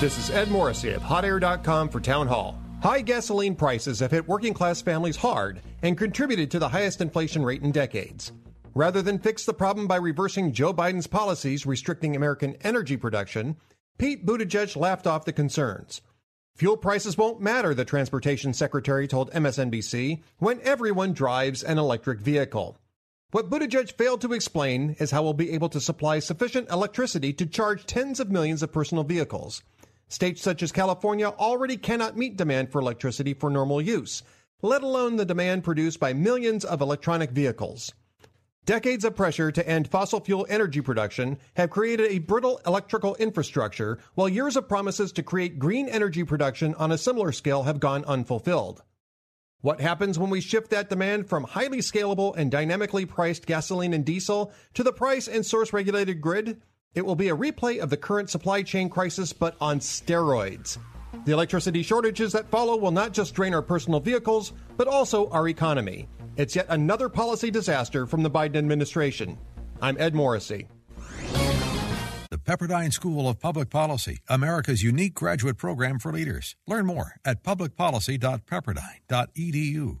This is Ed Morrissey of HotAir.com for Town Hall. High gasoline prices have hit working class families hard and contributed to the highest inflation rate in decades. Rather than fix the problem by reversing Joe Biden's policies restricting American energy production, Pete Buttigieg laughed off the concerns. Fuel prices won't matter, the transportation secretary told MSNBC, when everyone drives an electric vehicle. What Buttigieg failed to explain is how we'll be able to supply sufficient electricity to charge tens of millions of personal vehicles. States such as California already cannot meet demand for electricity for normal use, let alone the demand produced by millions of electronic vehicles. Decades of pressure to end fossil fuel energy production have created a brittle electrical infrastructure, while years of promises to create green energy production on a similar scale have gone unfulfilled. What happens when we shift that demand from highly scalable and dynamically priced gasoline and diesel to the price and source regulated grid? It will be a replay of the current supply chain crisis, but on steroids. The electricity shortages that follow will not just drain our personal vehicles, but also our economy. It's yet another policy disaster from the Biden administration. I'm Ed Morrissey. The Pepperdine School of Public Policy, America's unique graduate program for leaders. Learn more at publicpolicy.pepperdine.edu.